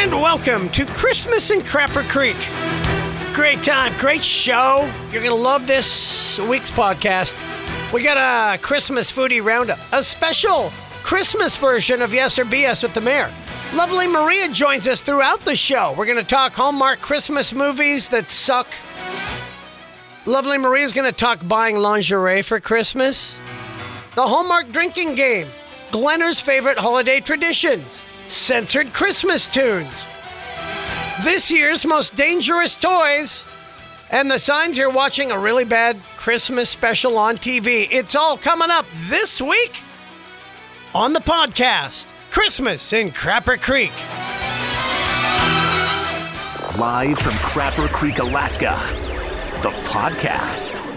And welcome to Christmas in Crapper Creek. Great time, great show. You're going to love this week's podcast. We got a Christmas foodie roundup, a special Christmas version of Yes or BS with the mayor. Lovely Maria joins us throughout the show. We're going to talk Hallmark Christmas movies that suck. Lovely Maria's going to talk buying lingerie for Christmas. The Hallmark drinking game. Glenner's favorite holiday traditions. Censored Christmas tunes. This year's most dangerous toys. And the signs you're watching a really bad Christmas special on TV. It's all coming up this week on the podcast Christmas in Crapper Creek. Live from Crapper Creek, Alaska, the podcast.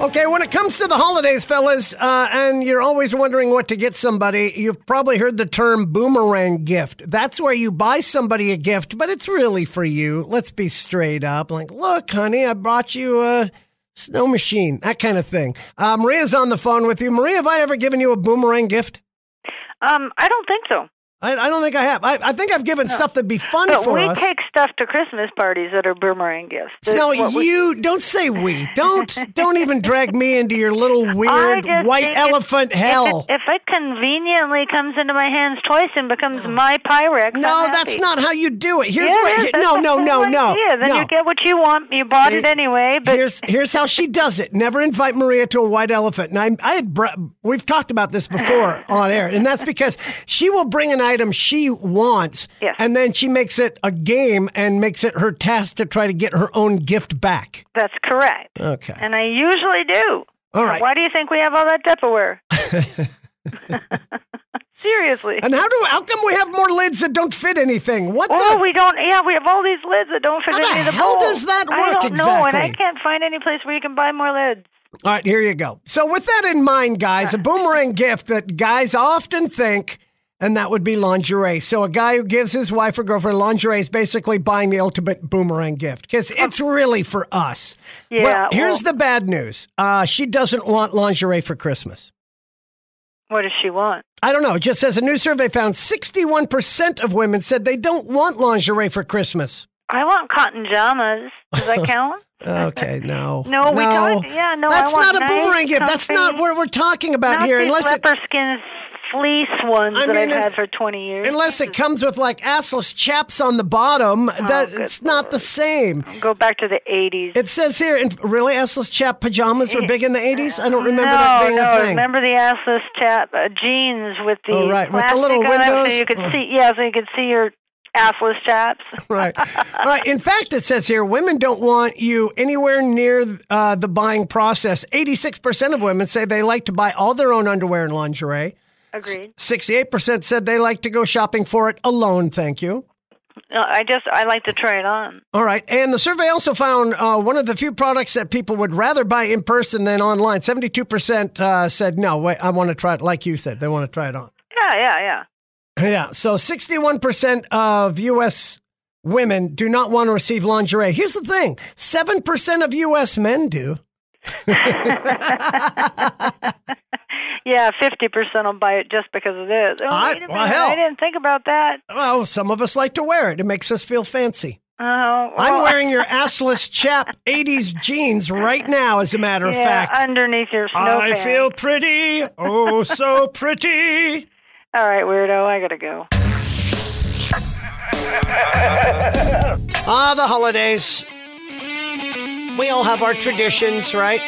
Okay, when it comes to the holidays, fellas, uh, and you're always wondering what to get somebody, you've probably heard the term boomerang gift. That's where you buy somebody a gift, but it's really for you. Let's be straight up. Like, look, honey, I brought you a snow machine, that kind of thing. Uh, Maria's on the phone with you. Maria, have I ever given you a boomerang gift? Um, I don't think so. I, I don't think I have. I, I think I've given stuff that'd be fun But for we us. take stuff to Christmas parties that are boomerang gifts. That's no, what we- you don't say we. Don't don't even drag me into your little weird white if- elephant if hell. It, if it conveniently comes into my hands twice and becomes my Pyrex, No, that's not how you do it. Here's Yeah, what. it here- no, no, no, whole no. idea. Then no. you get what you want. You bought it Here- anyway. But here's here's how she does it. Never invite Maria to a white elephant. And I, I had br- we've talked about this before on air, and that's because she will bring an item she wants, Yes. and then she makes it a game and makes it her task to try to get her own gift back. that's correct. Okay. And I usually do. All right. Why do you think we have all that Tupperware? Seriously. And how do how come we have more lids that don't fit anything? What Oh, the? we don't. Yeah, we have all these lids that don't fit How the any of the hell bowls. does that I work don't know, and I can't find any place where you can buy more lids. All right, here you go. So, with that in mind, guys, a uh. boomerang gift that guys often think, and that would be lingerie. So, a guy who gives his wife or girlfriend lingerie is basically buying the ultimate boomerang gift because it's really for us. Yeah, Well, here's well- the bad news uh, she doesn't want lingerie for Christmas. What does she want? I don't know. It just says a new survey found 61% of women said they don't want lingerie for Christmas. I want cotton jamas. Does that count? Okay, no. No, we don't. yeah, no, I That's want not a nice, boomerang gift. That's not what we're talking about Not here. Unless it, leopard skin fleece ones I that mean, I've had for 20 years. Unless it comes with like assless chaps on the bottom, that Oh, good it's not the same. Go back to the 80s. It says here, in, really, assless chap pajamas were big in the '80s. I don't remember no, that being no. a thing. Remember the assless chap uh, jeans with the Oh, right, with the little windows? so you could Oh. see. Yeah, so you could see your assless chaps. right, right. In fact, it says here, women don't want you anywhere near uh, the buying process. Eighty-six percent of women say they like to buy all their own underwear and lingerie. Agreed. Sixty-eight percent said they like to go shopping for it alone. Thank you. No, I just I like to try it on. All right. And the survey also found uh, one of the few products that people would rather buy in person than online. 72% uh, said, no, wait, I want to try it. Like you said, they want to try it on. Yeah, yeah, yeah. Yeah. So 61% of U.S. women do not want to receive lingerie. Here's the thing 7% of U.S. men do. Yeah, fifty percent will buy it just because of this. Oh, I- well, hell. I didn't think about that. Well, some of us like to wear it. It makes us feel fancy. Oh, I'm wearing your assless chap 80s jeans right now, as a matter of yeah, fact. underneath your snow I pants. feel pretty. Oh, so pretty. All right, weirdo. I gotta go. Ah, the holidays. We all have our traditions, right?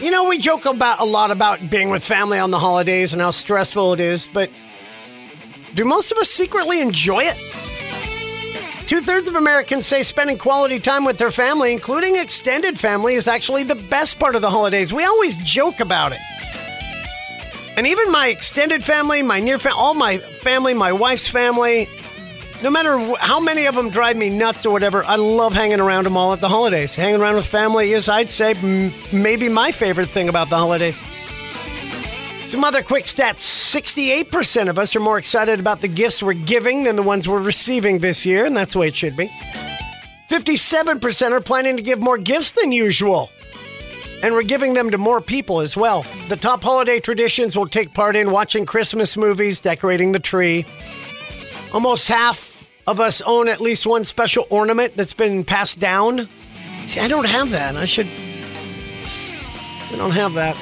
You know, we joke about a lot about being with family on the holidays and how stressful it is, but do most of us secretly enjoy it? Two thirds of Americans say spending quality time with their family, including extended family, is actually the best part of the holidays. We always joke about it. And even my extended family, my near family, all my family, my wife's family, no matter how many of them drive me nuts or whatever, I love hanging around them all at the holidays. Hanging around with family is, I'd say, m- maybe my favorite thing about the holidays. Some other quick stats 68% of us are more excited about the gifts we're giving than the ones we're receiving this year, and that's the way it should be. 57% are planning to give more gifts than usual. and we're giving them to more people as well. The top holiday traditions will take part in watching Christmas movies, decorating the tree. Almost half of us own at least one special ornament that's been passed down. See, I don't have that. I should. I don't have that.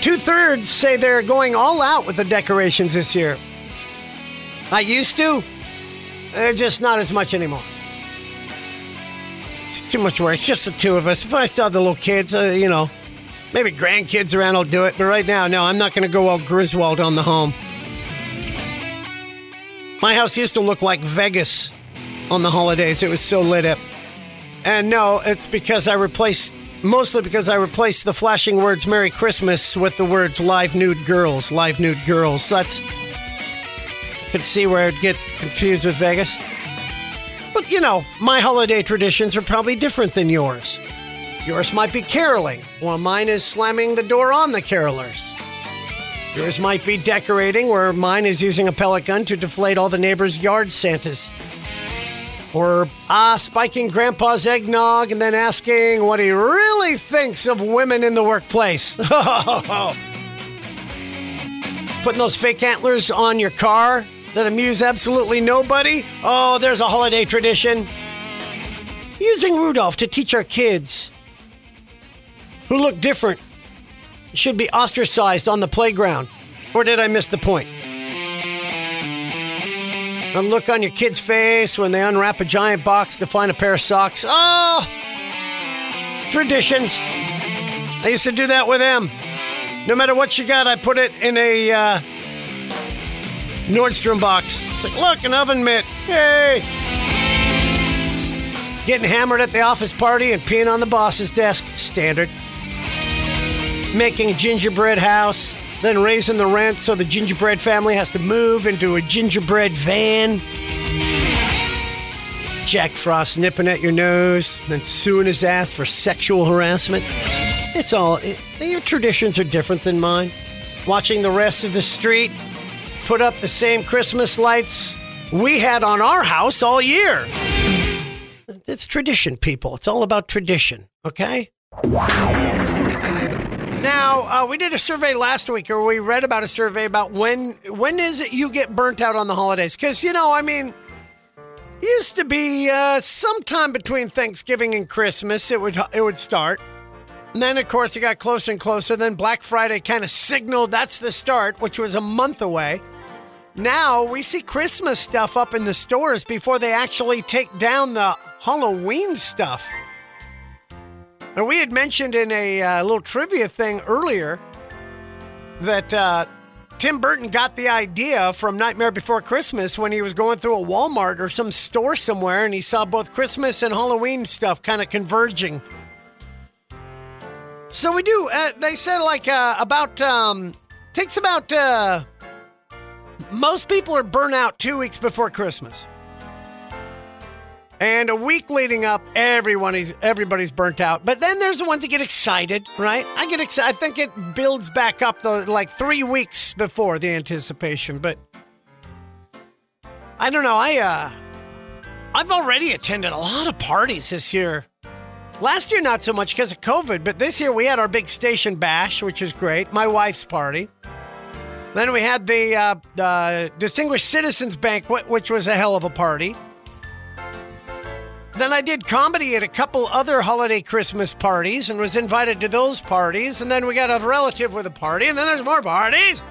Two thirds say they're going all out with the decorations this year. I used to, They're just not as much anymore. It's too much work. It's just the two of us. If I still had the little kids, uh, you know, maybe grandkids around, I'll do it. But right now, no, I'm not going to go all Griswold on the home. My house used to look like Vegas on the holidays. It was so lit up. And no, it's because I replaced, mostly because I replaced the flashing words Merry Christmas with the words Live Nude Girls, Live Nude Girls. That's, could see where I'd get confused with Vegas. But you know, my holiday traditions are probably different than yours. Yours might be caroling, while mine is slamming the door on the carolers. Yours might be decorating, where mine is using a pellet gun to deflate all the neighbors' yard Santas. Or ah, spiking grandpa's eggnog and then asking what he really thinks of women in the workplace. Putting those fake antlers on your car that amuse absolutely nobody. Oh, there's a holiday tradition. Using Rudolph to teach our kids who look different should be ostracized on the playground. Or did I miss the point? The look on your kid's face when they unwrap a giant box to find a pair of socks. Oh! Traditions. I used to do that with them. No matter what you got, I put it in a uh, Nordstrom box. It's like, look, an oven mitt. Yay! Getting hammered at the office party and peeing on the boss's desk. Standard. Making a gingerbread house, then raising the rent so the gingerbread family has to move into a gingerbread van. Jack Frost nipping at your nose, then suing his ass for sexual harassment. It's all, it, your traditions are different than mine. Watching the rest of the street put up the same Christmas lights we had on our house all year. It's tradition, people. It's all about tradition, okay? Now, uh, we did a survey last week, or we read about a survey about when when is it you get burnt out on the holidays? Because you know, I mean, used to be uh, sometime between Thanksgiving and Christmas it would it would start. And then, of course, it got closer and closer. Then Black Friday kind of signaled that's the start, which was a month away. Now we see Christmas stuff up in the stores before they actually take down the Halloween stuff. And we had mentioned in a uh, little trivia thing earlier that uh, Tim Burton got the idea from Nightmare Before Christmas when he was going through a Walmart or some store somewhere and he saw both Christmas and Halloween stuff kind of converging. So we do. Uh, they said like uh, about um, takes about uh, most people are burnt out two weeks before Christmas. And a week leading up, everyone is everybody's burnt out. But then there's the ones that get excited, right? I get excited. I think it builds back up the like three weeks before the anticipation. But I don't know. I uh, I've already attended a lot of parties this year. Last year, not so much because of COVID, but this year we had our big station bash, which was great. My wife's party. Then we had the uh, uh, Distinguished Citizens Banquet, which was a hell of a party. Then I did comedy at a couple other holiday Christmas parties and was invited to those parties. And then we got a relative with a party, and then there's more parties.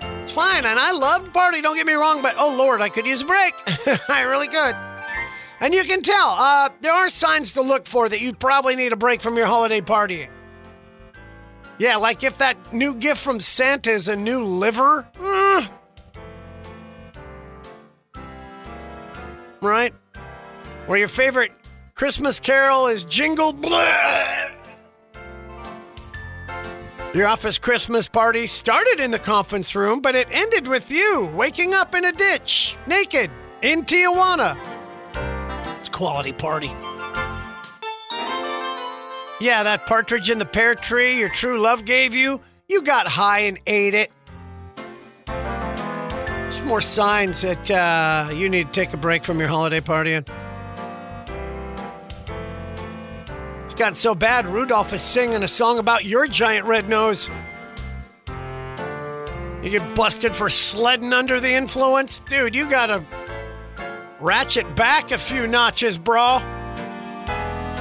It's fine, and I love party, don't get me wrong, but oh Lord, I could use a break. I really could. And you can tell, uh, there are signs to look for that you probably need a break from your holiday partying. Yeah, like if that new gift from Santa is a new liver. mm, right? Or your favorite Christmas carol is Jingle Blah. Your office Christmas party started in the conference room, but it ended with you waking up in a ditch, naked, in Tijuana. It's a quality party. Yeah, that partridge in the pear tree your true love gave you, you got high and ate it. There's more signs that uh, you need to take a break from your holiday partying. Gotten so bad, Rudolph is singing a song about your giant red nose. You get busted for sledding under the influence? Dude, you gotta ratchet back a few notches, bro.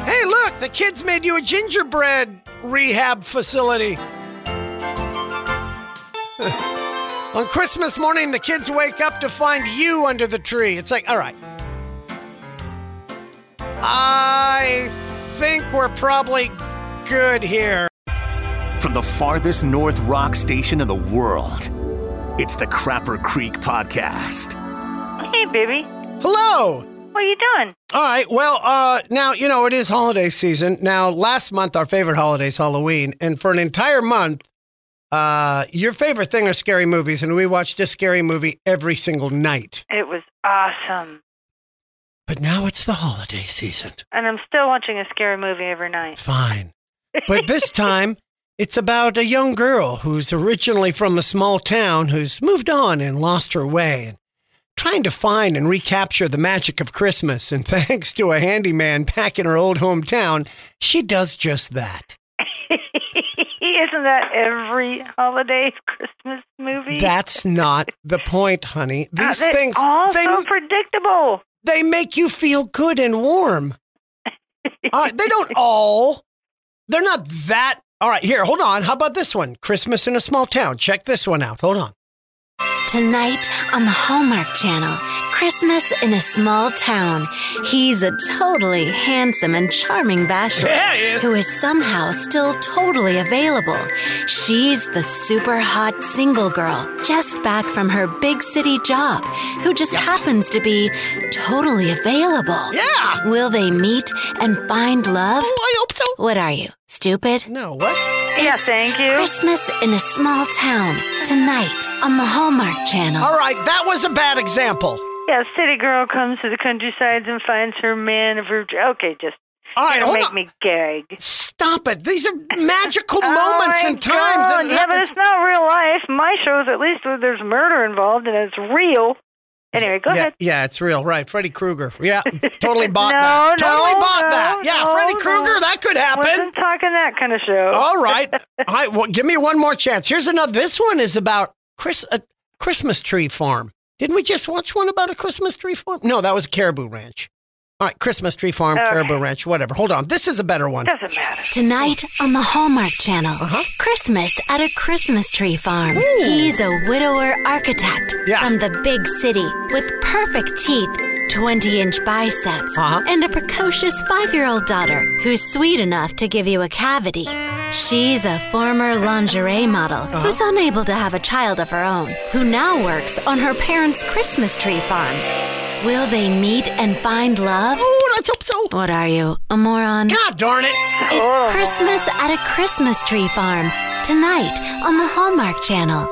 Hey, look, the kids made you a gingerbread rehab facility. On Christmas morning, the kids wake up to find you under the tree. It's like, all right. I think we're probably good here. From the farthest north rock station in the world, it's the Crapper Creek Podcast. Hey, baby. Hello. What are you doing? All right. Well, uh, now, you know, it is holiday season. Now, last month, our favorite holiday is Halloween. And for an entire month, uh, your favorite thing are scary movies. And we watched a scary movie every single night. It was awesome. But now it's the holiday season. And I'm still watching a scary movie every night. Fine. But this time, it's about a young girl who's originally from a small town who's moved on and lost her way and trying to find and recapture the magic of Christmas. And thanks to a handyman back in her old hometown, she does just that. Isn't that every holiday Christmas movie? That's not the point, honey. Uh, These they're things, all so predictable. They make you feel good and warm. Uh, they don't all. They're not that. All right, here, hold on. How about this one? Christmas in a small town. Check this one out. Hold on. Tonight on the Hallmark Channel, Christmas in a small town. He's a totally handsome and charming bachelor Yeah, is. who is somehow still totally available. She's the super hot single girl just back from her big city job who just happens to be totally available. Yeah. Will they meet and find love? Oh, I hope so. What are you, stupid? No, what? Yeah, thank you. Christmas in a small town tonight on the Hallmark Channel. All right, that was a bad example. Yeah, city girl comes to the countrysides and finds her man of her. Okay, just All right, hold make on. me gag. Stop it. These are magical Oh moments and times. God. and yeah, but it's not real life. My shows, at least, where there's murder involved and it's real. Anyway, go yeah, ahead. yeah, it's real. Right. Freddy Krueger. Yeah, totally bought No, that. no, Totally bought no, that. Yeah, Freddy. Krueger, that could happen. Wasn't talking that kind of show. All right. All right. Well, give me one more chance. Here's another. This one is about Chris, a Christmas tree farm. Didn't we just watch one about a Christmas tree farm? No, that was Caribou Ranch. All right, Christmas tree farm, Okay. Caribou Ranch, whatever. Hold on. This is a better one. Doesn't matter. Tonight on the Hallmark Channel, Uh-huh. Christmas at a Christmas tree farm. He's a widower architect Yeah. from the big city with perfect teeth, 20 inch biceps, Uh-huh. and a precocious five year old daughter who's sweet enough to give you a cavity. She's a former lingerie model Uh-huh. who's unable to have a child of her own, who now works on her parents' Christmas tree farm. Will they meet and find love? Oh, let's hope so. What are you, a moron? God darn it. Oh. It's Christmas at a Christmas tree farm tonight on the Hallmark Channel.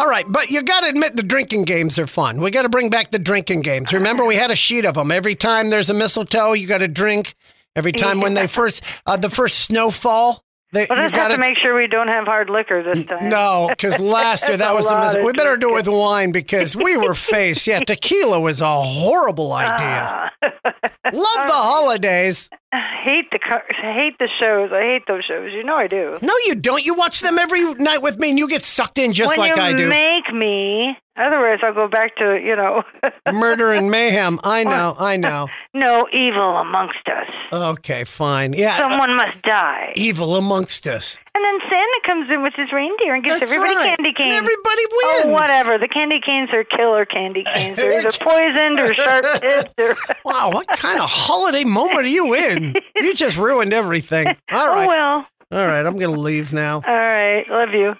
All right, but you got to admit the drinking games are fun. We got to bring back the drinking games. Remember, we had a sheet of them. Every time there's a mistletoe, you got to drink. Every time when they first, uh, the first snowfall, they, you just have got to make sure we don't have hard liquor this time. No, because last year that was a mis- We better do it with wine because we were faced. Yeah, tequila was a horrible idea. Ah. Love the oh. holidays. I hate the car- I hate the shows. I hate those shows. You know I do. No, you don't. You watch them every night with me, and you get sucked in just when like I do. make me, otherwise I'll go back to you know, Murder and mayhem. I know. I know. no evil amongst us. Okay, fine. Yeah, Someone must die. evil amongst us. And then Santa comes in with his reindeer and gives That's everybody right. candy canes. And everybody oh, wins. Oh, whatever. The candy canes are killer candy canes. They're either poisoned or sharp tipped or. Wow, what kind of holiday moment are you in? You just ruined everything. Oh, All right. Oh well. All right, I'm going to leave now. All right. Love you.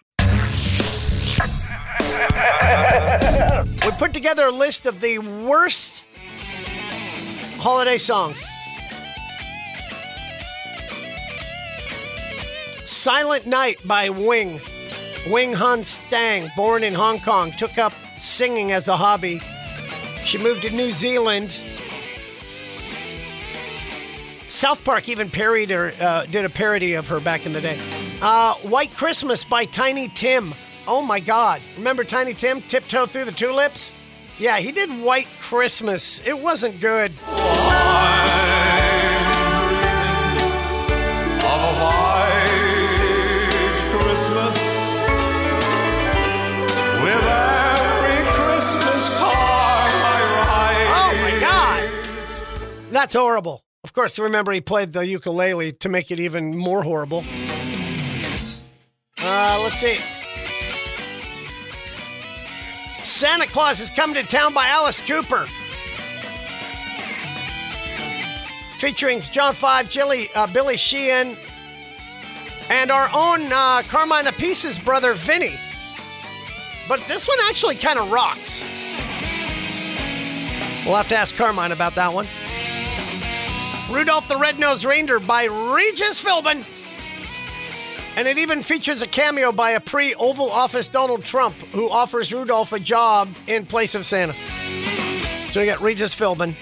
We put together a list of the worst holiday songs. Silent Night by Wing. Wing Han Tsang, born in Hong Kong, took up singing as a hobby. She moved to New Zealand. South Park even parodied her, uh, did a parody of her back in the day. Uh, White Christmas by Tiny Tim. Oh my God. Remember Tiny Tim tiptoe through the tulips? Yeah, he did White Christmas. It wasn't good. Oh, That's horrible. Of course, remember he played the ukulele to make it even more horrible. Uh, let's see. Santa Claus is coming to town by Alice Cooper. Featuring John Five, Jilly, uh, Billy Sheehan, and our own uh, Carmine Appice's brother, Vinny. But this one actually kind of rocks. We'll have to ask Carmine about that one. Rudolph the Red-Nosed Reindeer by Regis Philbin. And it even features a cameo by a pre Oval Office Donald Trump who offers Rudolph a job in place of Santa. So you got Regis Philbin,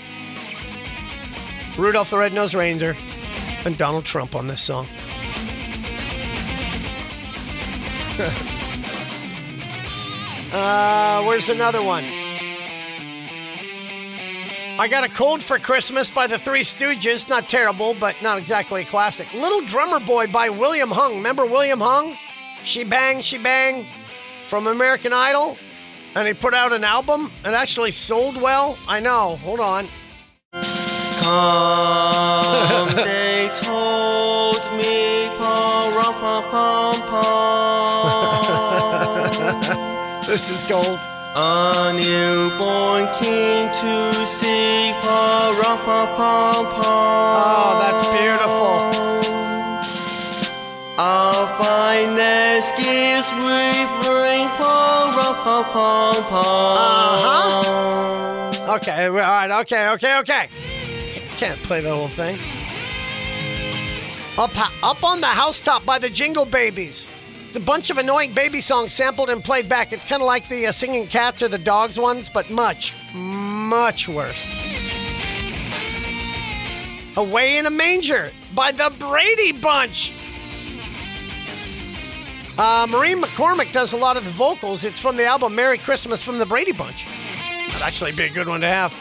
Rudolph the Red-Nosed Reindeer, and Donald Trump on this song. uh, where's another one? I Got a Cold for Christmas by the Three Stooges. Not terrible, but not exactly a classic. Little Drummer Boy by William Hung. Remember William Hung? She Bang, She Bang from American Idol. And he put out an album. It actually sold well. I know. Hold on. Come, they told me, pa-rum-pa-pum-pum. This is gold. A newborn king to see. Oh, that's beautiful. Our finest gifts we bring, pa-rum-pa-pum-pum. Uh-huh. Okay, all right, okay, okay, okay. Can't play the whole thing. Up, up on the housetop by the Jingle Babies. A bunch of annoying baby songs sampled and played back. It's kind of like the uh, singing cats or the dogs ones, but much, much worse. Away in a Manger by the Brady Bunch. Uh, Maureen McCormick does a lot of the vocals. It's from the album Merry Christmas from the Brady Bunch. That'd actually be a good one to have.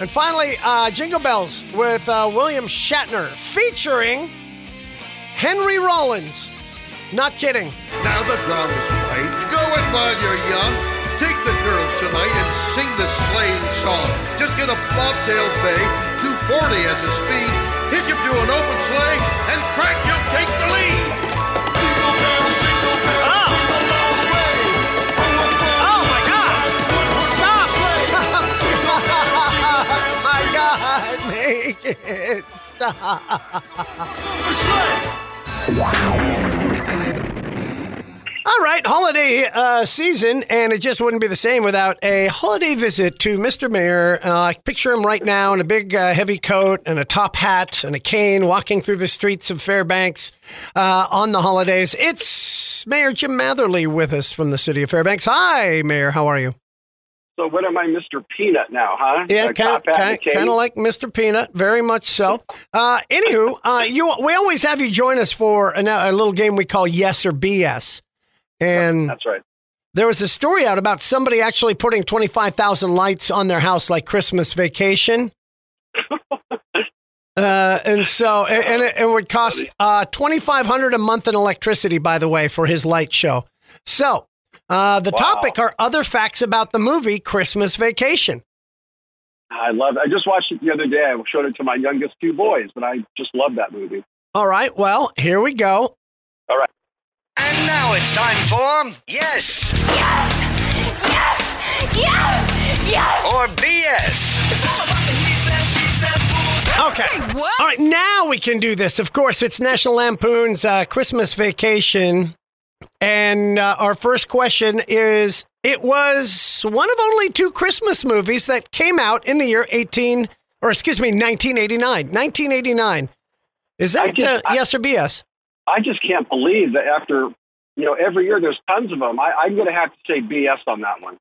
And finally, uh, Jingle Bells with uh, William Shatner featuring Henry Rollins. Not kidding. Now the ground is white. Go it while you're young. Take the girls tonight and sing the sleighing song. Just get a bobtail bay, 240 as a speed, hitch him to an open sleigh, and crack, you'll take the lead. Oh, oh my God! Stop! my All right, holiday uh, season, and it just wouldn't be the same without a holiday visit to Mr. Mayor. Uh, I picture him right now in a big, uh, heavy coat and a top hat and a cane, walking through the streets of Fairbanks uh, on the holidays. It's Mayor Jim Matherly with us from the city of Fairbanks. Hi, Mayor. How are you? So what am I, Mr. Peanut now, huh? Yeah, kind of, kind, kind of like Mr. Peanut, very much so. Uh, anywho, uh, you we always have you join us for a, a little game we call Yes or BS, and That's right. there was a story out about somebody actually putting twenty five thousand lights on their house like Christmas vacation. Uh, and so, and, and it, it would cost uh, twenty five hundred a month in electricity, by the way, for his light show. So, uh, the Wow. topic are other facts about the movie Christmas Vacation. I love. I just watched it the other day. I showed it to my youngest two boys, and I just love that movie. All right, well, here we go. All right. And now it's time for Yes Yes! Yes! Yes! Yes! or BS. Okay. All right, now we can do this. Of course, it's National Lampoon's uh, Christmas Vacation. And uh, our first question is it was one of only two Christmas movies that came out in the year 18, or excuse me, 1989. 1989. Is that just- uh, I- yes or BS? I just can't believe that after you know every year there's tons of them. I, I'm going to have to say BS on that one.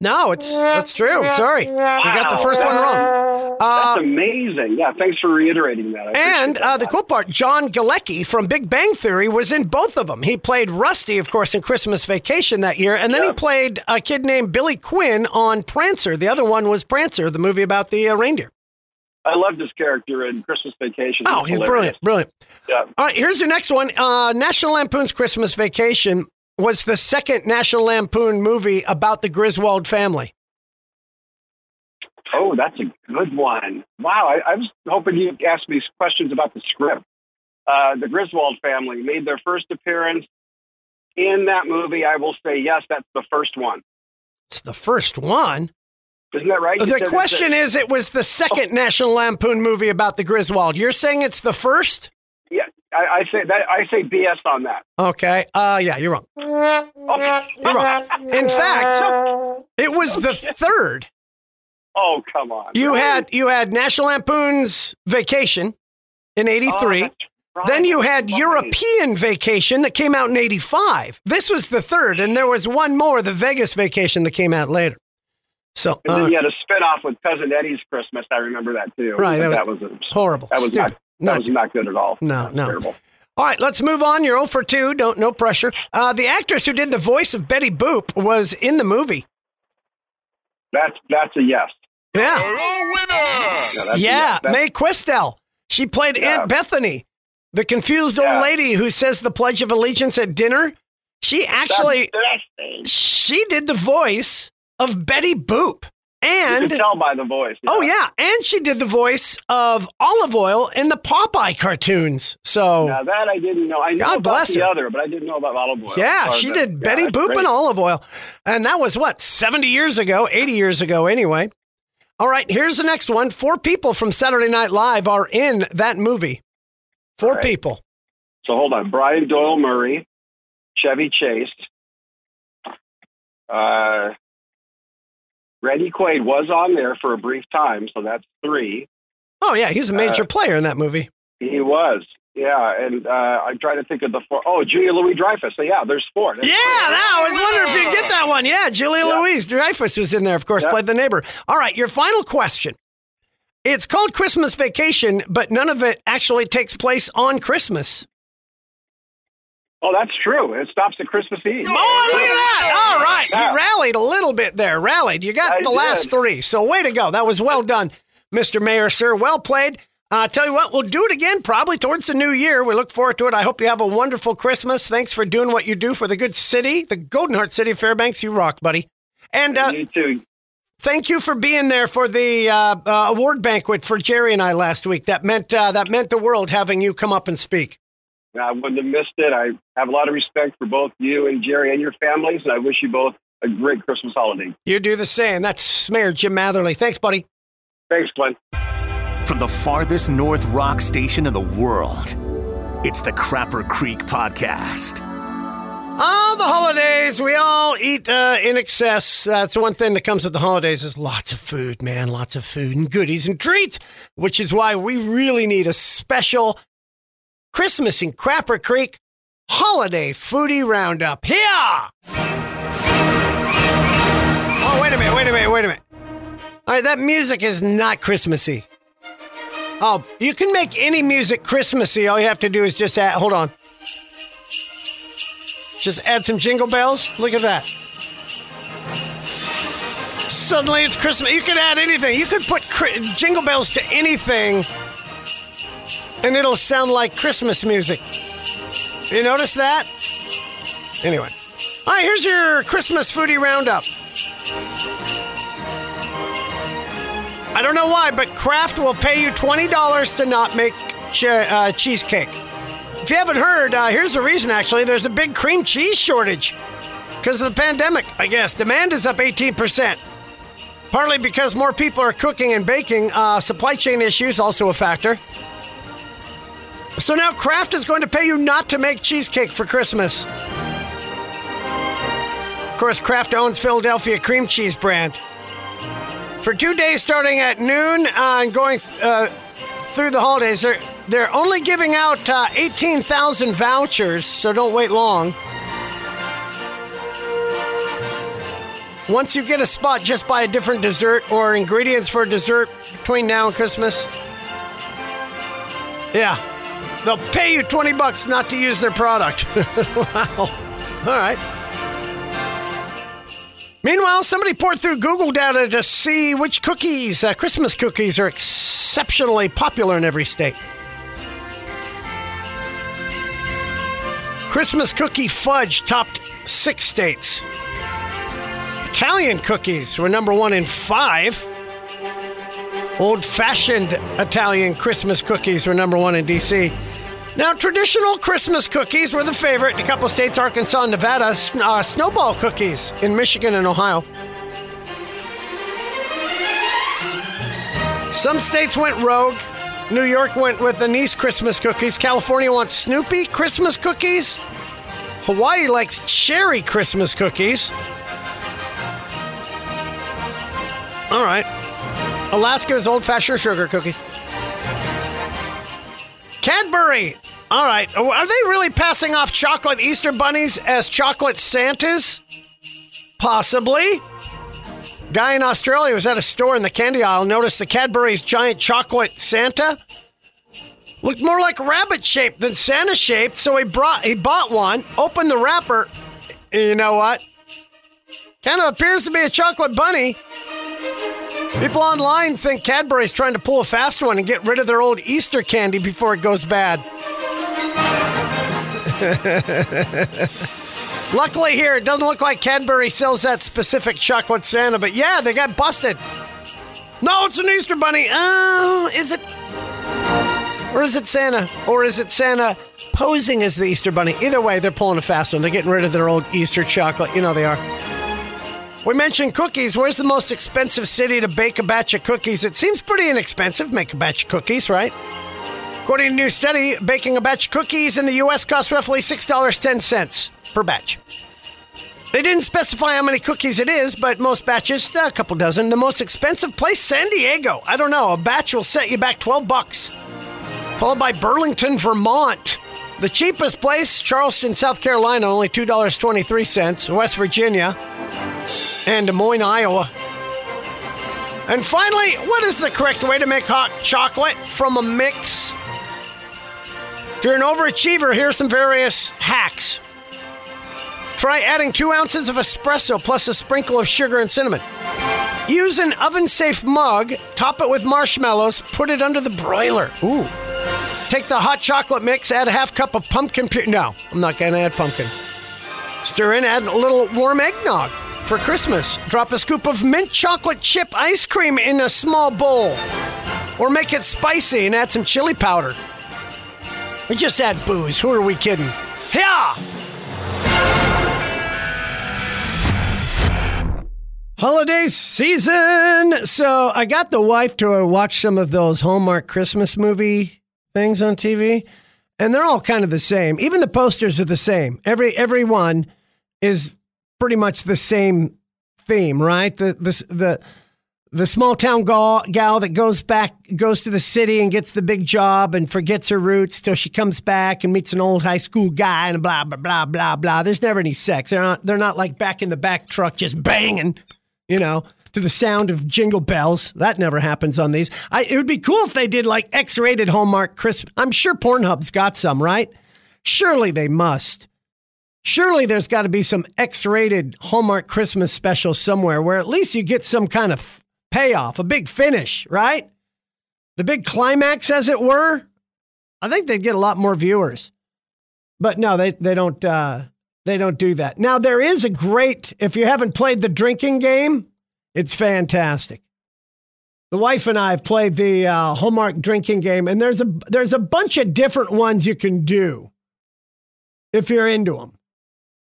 No, it's that's true. Sorry. You got the first one wrong. Uh, That's amazing. Yeah, thanks for reiterating that. And uh, the cool part, John Galecki from Big Bang Theory was in both of them. He played Rusty, of course, in Christmas Vacation that year, and then he played a kid named Billy Quinn on Prancer. The other one was Prancer, the movie about the uh, reindeer. I loved his character in Christmas Vacation. Oh, he's brilliant, brilliant. Yeah. All right, here's your next one. Uh, National Lampoon's Christmas Vacation was the second National Lampoon movie about the Griswold family. Oh, that's a good one. Wow, I, I was hoping you'd ask me questions about the script. Uh, the Griswold family made their first appearance in that movie. I will say yes, that's the first one. It's the first one. Isn't that right? You The question is, it was the second National Lampoon movie about the Griswold. You're saying it's the first? Yeah, I, I say that. I say BS on that. Okay. Uh, yeah, you're wrong. Okay. You're wrong. In fact, it was the third. Oh, come on. You had you had National Lampoon's Vacation in '83. Oh, right. then you had Right. European Vacation that came out in '85. This was the third, and there was one more, the Vegas Vacation, that came out later. So And then uh, you had a spinoff with Cousin Eddie's Christmas. I remember that too. Right, that That was a, horrible, that was stupid. not that Not- was not good at all. No, no. Terrible. All right, let's move on. You're 0 for 2. Don't no pressure. Uh, the actress who did the voice of Betty Boop was in the movie. That's that's a yes. Yeah. Yeah, that's Yeah, yes. That's- Mae Questel. She played Yeah. Aunt Bethany, the confused old Yeah. lady who says the Pledge of Allegiance at dinner. She actually she did the voice of Betty Boop. you And tell by the voice. oh yeah, and she did the voice of Olive Oyl in the Popeye cartoons. So Now that I didn't know. I knew God about bless the her. other, but I didn't know about Olive Oyl. Yeah, she did yeah, Betty Boop great. and Olive Oyl. And that was what, 70 years ago, 80 years ago, anyway. All right, here's the next one. Four people from Saturday Night Live are in that movie. Four right. people. So hold on. Brian Doyle Murray, Chevy Chase, uh, Randy Quaid was on there for a brief time, so that's three. Oh, yeah, he's a major Uh, player in that movie. He was. Yeah, and uh, I'm trying to think of the four. Oh, Julia Louis Dreyfus. So yeah, there's four. Yeah, That's that, I was wondering if you'd get that one. Yeah, Julia Yeah. Louise Dreyfus was in there, of course, Yeah. played the neighbor. All right, your final question. It's called Christmas Vacation, but none of it actually takes place on Christmas. Oh, that's true. It stops at Christmas Eve. Oh, look at that. All right. Yeah. You rallied a little bit there. Rallied. You got I the last three. So, way to go. That was well done, Mr. Mayor, sir. Well played. Uh, tell you what, we'll do it again probably towards the new year. We look forward to it. I hope you have a wonderful Christmas. Thanks for doing what you do for the good city, the Golden Heart City of Fairbanks. You rock, buddy. And uh, You too. thank you for being there for the uh, uh, award banquet for Jerry and I last week. That meant uh, that meant the world having you come up and speak. I wouldn't have missed it. I have a lot of respect for both you and Jerry and your families, and I wish you both a great Christmas holiday. You do the same. That's Mayor Jim Matherly. Thanks, buddy. Thanks, Glenn. From the farthest north rock station in the world, it's the Crapper Creek Podcast. Ah, the holidays. We all eat uh, in excess. That's one thing that comes with the holidays is lots of food, man. Lots of food and goodies and treats, which is why we really need a special Christmas in Crapper Creek holiday foodie roundup. Here! Wait a minute, wait a minute, wait a minute. All right, that music is not Christmassy. Oh, you can make any music Christmassy. All you have to do is just add, hold on. Just add some jingle bells. Look at that. Suddenly it's Christmas. You can add anything. You could put jingle bells to anything, and it'll sound like Christmas music. You notice that? Anyway. All right, here's your Christmas foodie roundup. I don't know why, but Kraft will pay you $20 to not make che- uh, cheesecake. If you haven't heard, uh, here's the reason actually. There's a big cream cheese shortage because of the pandemic, I guess. Demand is up 18%. Partly because more people are cooking and baking. Uh, supply chain issues also a factor. So now Kraft is going to pay you not to make cheesecake for Christmas. Of course, Kraft owns Philadelphia cream cheese brand. For two days starting at noon uh, and going uh, through the holidays, they're, they're only giving out uh, 18,000 vouchers, so don't wait long. Once you get a spot, just buy a different dessert or ingredients for a dessert between now and Christmas. Yeah, they'll pay you 20 bucks not to use their product. wow. All right. Meanwhile, somebody pored through Google data to see which cookies, uh, Christmas cookies, are exceptionally popular in every state. Christmas cookie fudge topped six states. Italian cookies were number one in five. Old fashioned Italian Christmas cookies were number one in D.C. Now, traditional Christmas cookies were the favorite in a couple states Arkansas and Nevada, uh, snowball cookies in Michigan and Ohio. Some states went rogue. New York went with anise Christmas cookies. California wants Snoopy Christmas cookies. Hawaii likes cherry Christmas cookies. All right. Alaska's old fashioned sugar cookies. Cadbury. All right. Are they really passing off chocolate Easter bunnies as chocolate Santas? Possibly. Guy in Australia was at a store in the candy aisle, noticed the Cadbury's giant chocolate Santa looked more like rabbit shaped than Santa shaped, so he brought he bought one, opened the wrapper, you know what? Kind of appears to be a chocolate bunny. People online think Cadbury's trying to pull a fast one and get rid of their old Easter candy before it goes bad. Luckily, here, it doesn't look like Cadbury sells that specific chocolate Santa, but yeah, they got busted. No, it's an Easter bunny. Oh, is it? Or is it Santa? Or is it Santa posing as the Easter bunny? Either way, they're pulling a fast one. They're getting rid of their old Easter chocolate. You know they are. We mentioned cookies. Where's the most expensive city to bake a batch of cookies? It seems pretty inexpensive, make a batch of cookies, right? According to a new study, baking a batch of cookies in the U.S. costs roughly $6.10 per batch. They didn't specify how many cookies it is, but most batches, a couple dozen. The most expensive place, San Diego. I don't know. A batch will set you back 12 bucks. Followed by Burlington, Vermont. The cheapest place, Charleston, South Carolina, only $2.23. West Virginia and Des Moines, Iowa. And finally, what is the correct way to make hot chocolate from a mix? If you're an overachiever, here's some various hacks. Try adding two ounces of espresso plus a sprinkle of sugar and cinnamon. Use an oven safe mug, top it with marshmallows, put it under the broiler. Ooh. Take the hot chocolate mix, add a half cup of pumpkin. Pu- no, I'm not going to add pumpkin. Stir in, add a little warm eggnog for Christmas. Drop a scoop of mint chocolate chip ice cream in a small bowl. Or make it spicy and add some chili powder. We just add booze. Who are we kidding? Yeah! Holiday season. So I got the wife to watch some of those Hallmark Christmas movie things on TV, and they're all kind of the same. Even the posters are the same. Every every one is pretty much the same theme, right? The the the the small town gal, gal that goes back goes to the city and gets the big job and forgets her roots till she comes back and meets an old high school guy and blah blah blah blah blah. There's never any sex. They're not they're not like back in the back truck just banging, you know, to the sound of jingle bells. That never happens on these. I, it would be cool if they did like X-rated Hallmark Christmas. I'm sure Pornhub's got some, right? Surely they must. Surely there's got to be some X-rated Hallmark Christmas special somewhere where at least you get some kind of payoff, a big finish, right? The big climax, as it were. I think they'd get a lot more viewers. But no, they they don't uh, they don't do that. Now there is a great if you haven't played the drinking game, it's fantastic. The wife and I have played the uh, Hallmark drinking game, and there's a there's a bunch of different ones you can do if you're into them.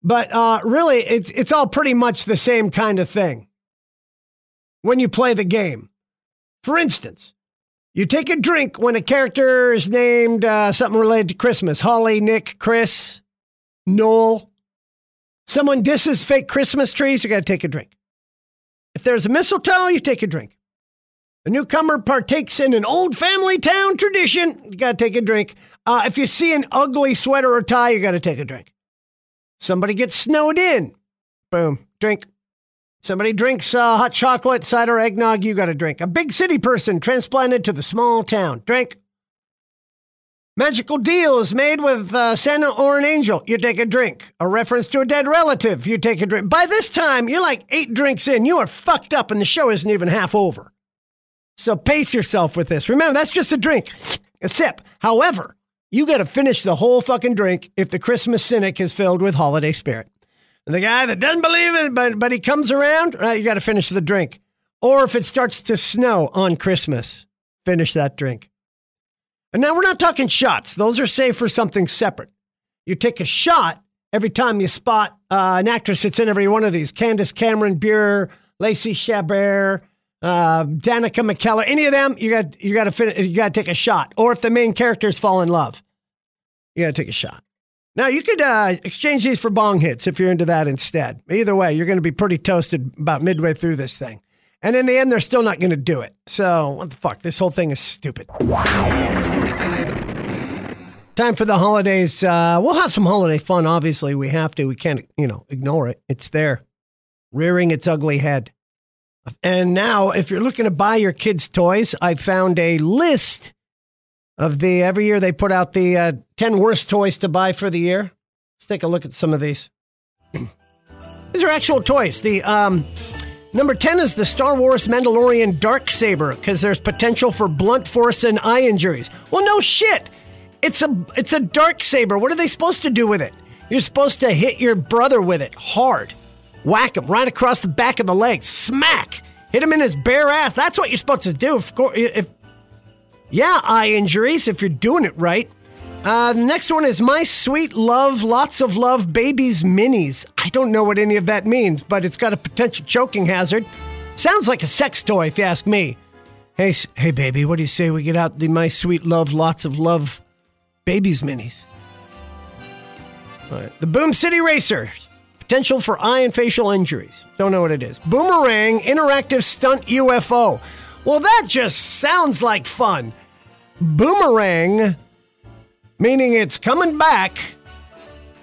But uh, really, it's it's all pretty much the same kind of thing when you play the game. For instance, you take a drink when a character is named uh, something related to Christmas Holly, Nick, Chris, Noel. Someone disses fake Christmas trees, you got to take a drink. If there's a mistletoe, you take a drink. A newcomer partakes in an old family town tradition, you got to take a drink. Uh, if you see an ugly sweater or tie, you got to take a drink. Somebody gets snowed in, boom, drink. Somebody drinks uh, hot chocolate, cider, eggnog, you got to drink. A big city person transplanted to the small town, drink. Magical deal is made with uh, Santa or an angel, you take a drink. A reference to a dead relative, you take a drink. By this time, you're like eight drinks in, you are fucked up, and the show isn't even half over. So pace yourself with this. Remember, that's just a drink, a sip. However, you got to finish the whole fucking drink if the Christmas cynic is filled with holiday spirit. And the guy that doesn't believe it, but, but he comes around, right, you got to finish the drink. Or if it starts to snow on Christmas, finish that drink. And now we're not talking shots, those are safe for something separate. You take a shot every time you spot uh, an actress that's in every one of these Candace Cameron Bure, Lacey Chabert, uh, Danica McKellar, any of them, you got you got to you got to take a shot. Or if the main characters fall in love, you got to take a shot. Now you could uh, exchange these for bong hits if you're into that instead. Either way, you're going to be pretty toasted about midway through this thing. And in the end, they're still not going to do it. So what the fuck? This whole thing is stupid. Time for the holidays. Uh, we'll have some holiday fun. Obviously, we have to. We can't, you know, ignore it. It's there, rearing its ugly head. And now, if you're looking to buy your kids' toys, I found a list of the every year they put out the uh, 10 worst toys to buy for the year. Let's take a look at some of these. these are actual toys. The um, number 10 is the Star Wars Mandalorian Dark Saber because there's potential for blunt force and eye injuries. Well, no shit. It's a it's a dark saber. What are they supposed to do with it? You're supposed to hit your brother with it hard. Whack him right across the back of the leg. Smack. Hit him in his bare ass. That's what you're supposed to do. If, if yeah, eye injuries if you're doing it right. Uh, the next one is My Sweet Love, Lots of Love Babies Minis. I don't know what any of that means, but it's got a potential choking hazard. Sounds like a sex toy, if you ask me. Hey, hey, baby, what do you say we get out the My Sweet Love, Lots of Love Babies Minis? The Boom City Racers. Potential for eye and facial injuries. Don't know what it is. Boomerang Interactive Stunt UFO. Well, that just sounds like fun. Boomerang, meaning it's coming back.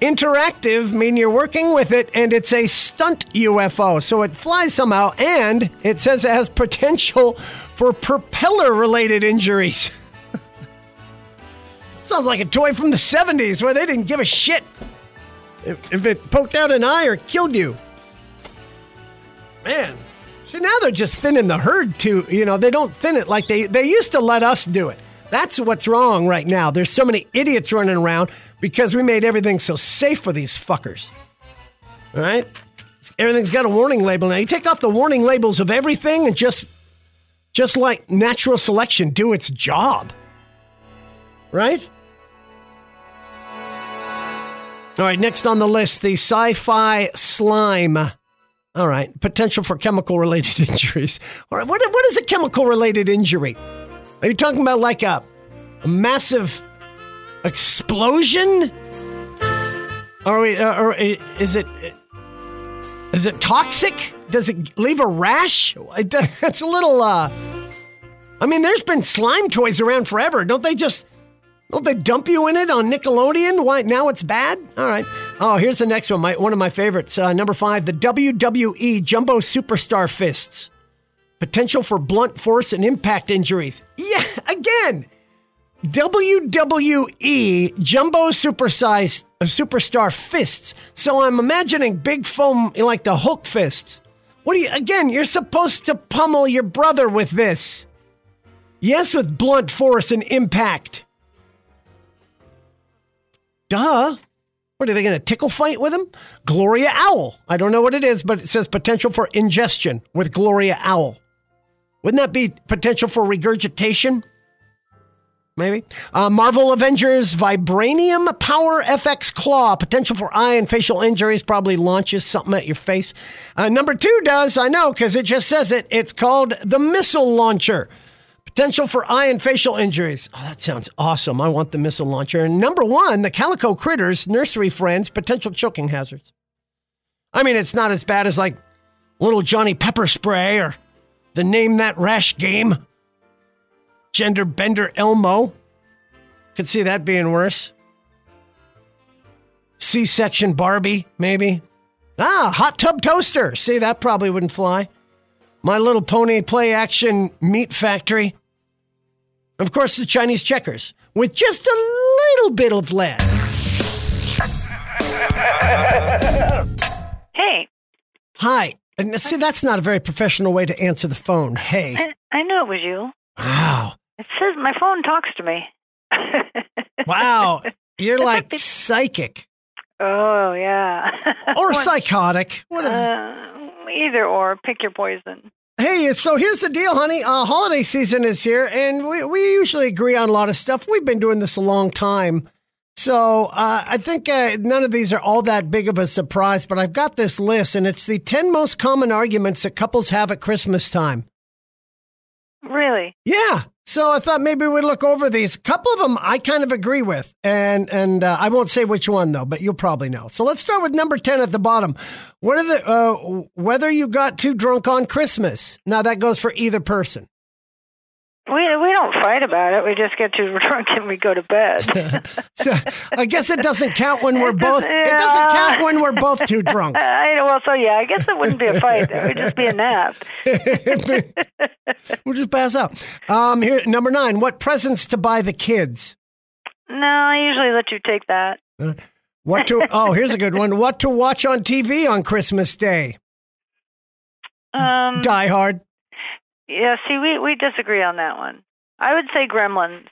Interactive, meaning you're working with it, and it's a stunt UFO. So it flies somehow, and it says it has potential for propeller related injuries. Sounds like a toy from the 70s where they didn't give a shit if, if it poked out an eye or killed you. Man. See, now they're just thinning the herd too. You know, they don't thin it like they, they used to let us do it. That's what's wrong right now. There's so many idiots running around because we made everything so safe for these fuckers. All right? Everything's got a warning label now. You take off the warning labels of everything and just just like natural selection do its job. Right? All right, next on the list, the sci fi slime. All right, potential for chemical related injuries. All right, what, what is a chemical related injury? Are you talking about like a, a massive explosion? Or, we, uh, or is it is it toxic? Does it leave a rash? It's a little. Uh, I mean, there's been slime toys around forever. Don't they just don't they dump you in it on Nickelodeon? Why now it's bad? All right. Oh, here's the next one. My one of my favorites. Uh, number five, the WWE Jumbo Superstar Fists. Potential for blunt force and impact injuries. Yeah, again. WWE Jumbo Supersize uh, Superstar Fists. So I'm imagining big foam like the Hulk fist. What do you? Again, you're supposed to pummel your brother with this. Yes, with blunt force and impact. Duh. What are they going to tickle fight with him? Gloria Owl. I don't know what it is, but it says potential for ingestion with Gloria Owl. Wouldn't that be potential for regurgitation? Maybe. Uh, Marvel Avengers Vibranium Power FX Claw. Potential for eye and facial injuries. Probably launches something at your face. Uh, number two does, I know, because it just says it. It's called the Missile Launcher. Potential for eye and facial injuries. Oh, that sounds awesome. I want the missile launcher. And number one, the Calico Critters, nursery friends, potential choking hazards. I mean, it's not as bad as like little Johnny Pepper Spray or the Name That Rash game. Gender Bender Elmo. Could see that being worse. C section Barbie, maybe. Ah, hot tub toaster. See, that probably wouldn't fly. My Little Pony play action meat factory. Of course, the Chinese checkers with just a little bit of lead. Hey. Hi. And see, that's not a very professional way to answer the phone. Hey. I, I knew it was you. Wow. It says my phone talks to me. Wow. You're like psychic Oh yeah. or psychotic. What is Uh, either or. Pick your poison. Hey, so here's the deal, honey. Uh, holiday season is here, and we, we usually agree on a lot of stuff. We've been doing this a long time. So uh, I think uh, none of these are all that big of a surprise, but I've got this list, and it's the 10 most common arguments that couples have at Christmas time. Really? Yeah. So I thought maybe we'd look over these. A couple of them I kind of agree with, and and uh, I won't say which one though, but you'll probably know. So let's start with number ten at the bottom. What are the uh, whether you got too drunk on Christmas? Now that goes for either person. We we don't fight about it. We just get too drunk and we go to bed. so I guess it doesn't count when we're both. It doesn't count when we're both too drunk. I know. Well, so yeah, I guess it wouldn't be a fight. It would just be a nap. we'll just pass out. Um, here number nine. What presents to buy the kids? No, I usually let you take that. What to? Oh, here's a good one. What to watch on TV on Christmas Day? Um, Die Hard. Yeah. See, we we disagree on that one. I would say Gremlins.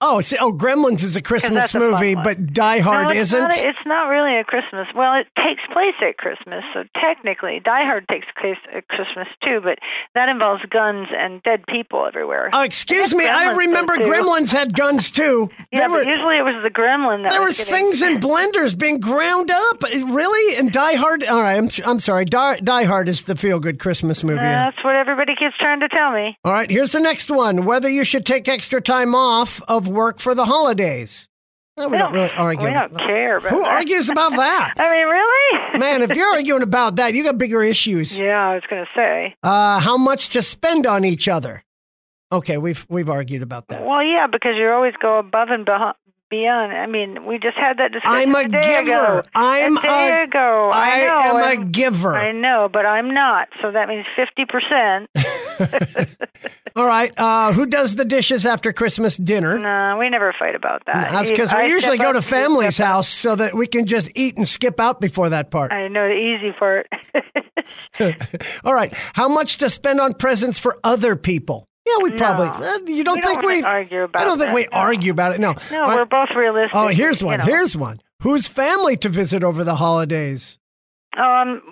Oh, see, oh, Gremlins is a Christmas that's a movie, but Die Hard no, isn't. Not, it's not really a Christmas. Well, it takes place at Christmas, so technically, Die Hard takes place at Christmas too. But that involves guns and dead people everywhere. Uh, excuse me, guess I remember. Gremlins had guns too. Yeah, were, but usually it was the Gremlin that there was was things in blenders being ground up. Really? And Die Hard? All right, I'm, I'm sorry. Die, Die Hard is the feel-good Christmas movie. That's what everybody keeps trying to tell me. All right, here's the next one. Whether you should take extra time off of work for the holidays. No, we, We don't, don't- really argue. we don't care about Who that. argues about that? I mean, really? Man, if you're arguing about that, you got bigger issues. Yeah, I was going to say. Uh, how much to spend on each other? Okay, we've we've argued about that. Well, yeah, because you always go above and beho- beyond. I mean, we just had that discussion I'm a day giver. ago. I'm a a- ago. I I, know, am a giver. I know, but I'm not. So that means fifty percent. All right, uh, who does the dishes after Christmas dinner? No, we never fight about that. That's You- because I we usually go to family's house so that we can just eat and skip out before that part. I know the easy part. All right, how much to spend on presents for other people? Yeah, we probably. No. uh, you don't We think don't we argue about I don't think that, we no. argue about it. No. no, we're both realistic. Oh, here's you one. know. Here's one. Whose family to visit over the holidays? Um,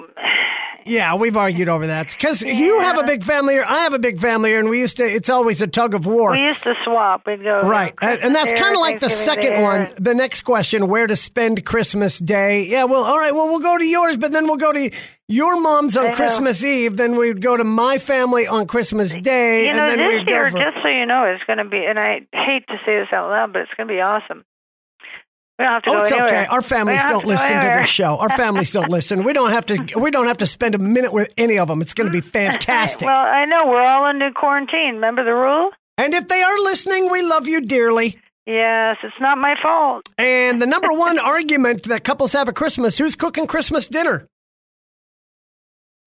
Yeah, we've argued over that because you have a big family here, I have a big family here, and we used to. It's always a tug of war. we used to swap. We'd go Right. And, and that's kind of like the second there. one. The next question where to spend Christmas Day. Yeah, well, all right. Well, we'll go to yours, but then we'll go to your mom's on. Christmas Eve. Then we'd go to my family on Christmas Day. You and know, then this we'd year, go for. just so you know, it's going to be, and I hate to say this out loud, but it's going to be awesome. We don't have to Oh, it's anywhere. okay. Our families have don't to listen to this show. Our families don't listen. We don't have to. We don't have to spend a minute with any of them. It's going to be fantastic. Well, I know we're all under quarantine. Remember the rule? and if they are listening, we love you dearly. Yes, it's not my fault. And the number one argument that couples have at Christmas: who's cooking Christmas dinner?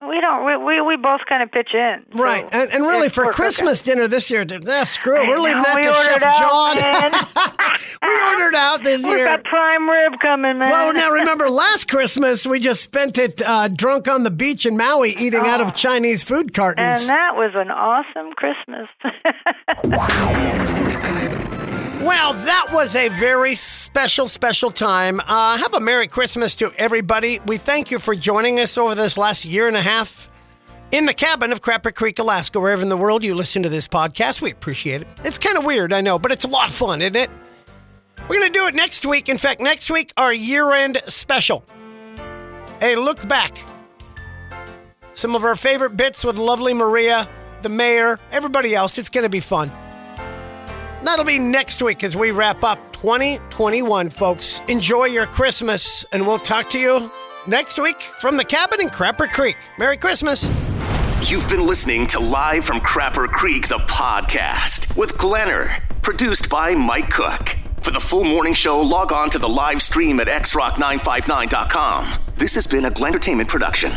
We don't. We we, we both kind of pitch in. so Right, and, and really for work, okay. Christmas dinner this year, ah, screw it. We're leaving that we to Chef out, John. we ordered out this We've year. got prime rib coming, man. Well, now remember last Christmas we just spent it uh, drunk on the beach in Maui eating out of Chinese food cartons, and that was an awesome Christmas. Well, that was a very special, special time. Uh, have a Merry Christmas to everybody. We thank you for joining us over this last year and a half in the cabin of Crapper Creek, Alaska, wherever in the world you listen to this podcast. We appreciate it. It's kind of weird, I know, but it's a lot of fun, isn't it? We're going to do it next week. In fact, next week, our year end special. A look back. Some of our favorite bits with lovely Maria, the mayor, everybody else. It's going to be fun. That'll be next week as we wrap up 2021, folks. Enjoy your Christmas, and we'll talk to you next week from the cabin in Crapper Creek. Merry Christmas. You've been listening to Live from Crapper Creek, the podcast with Glenner, produced by Mike Cook. For the full morning show, log on to the live stream at xrock959.com. This has been a Glentertainment production.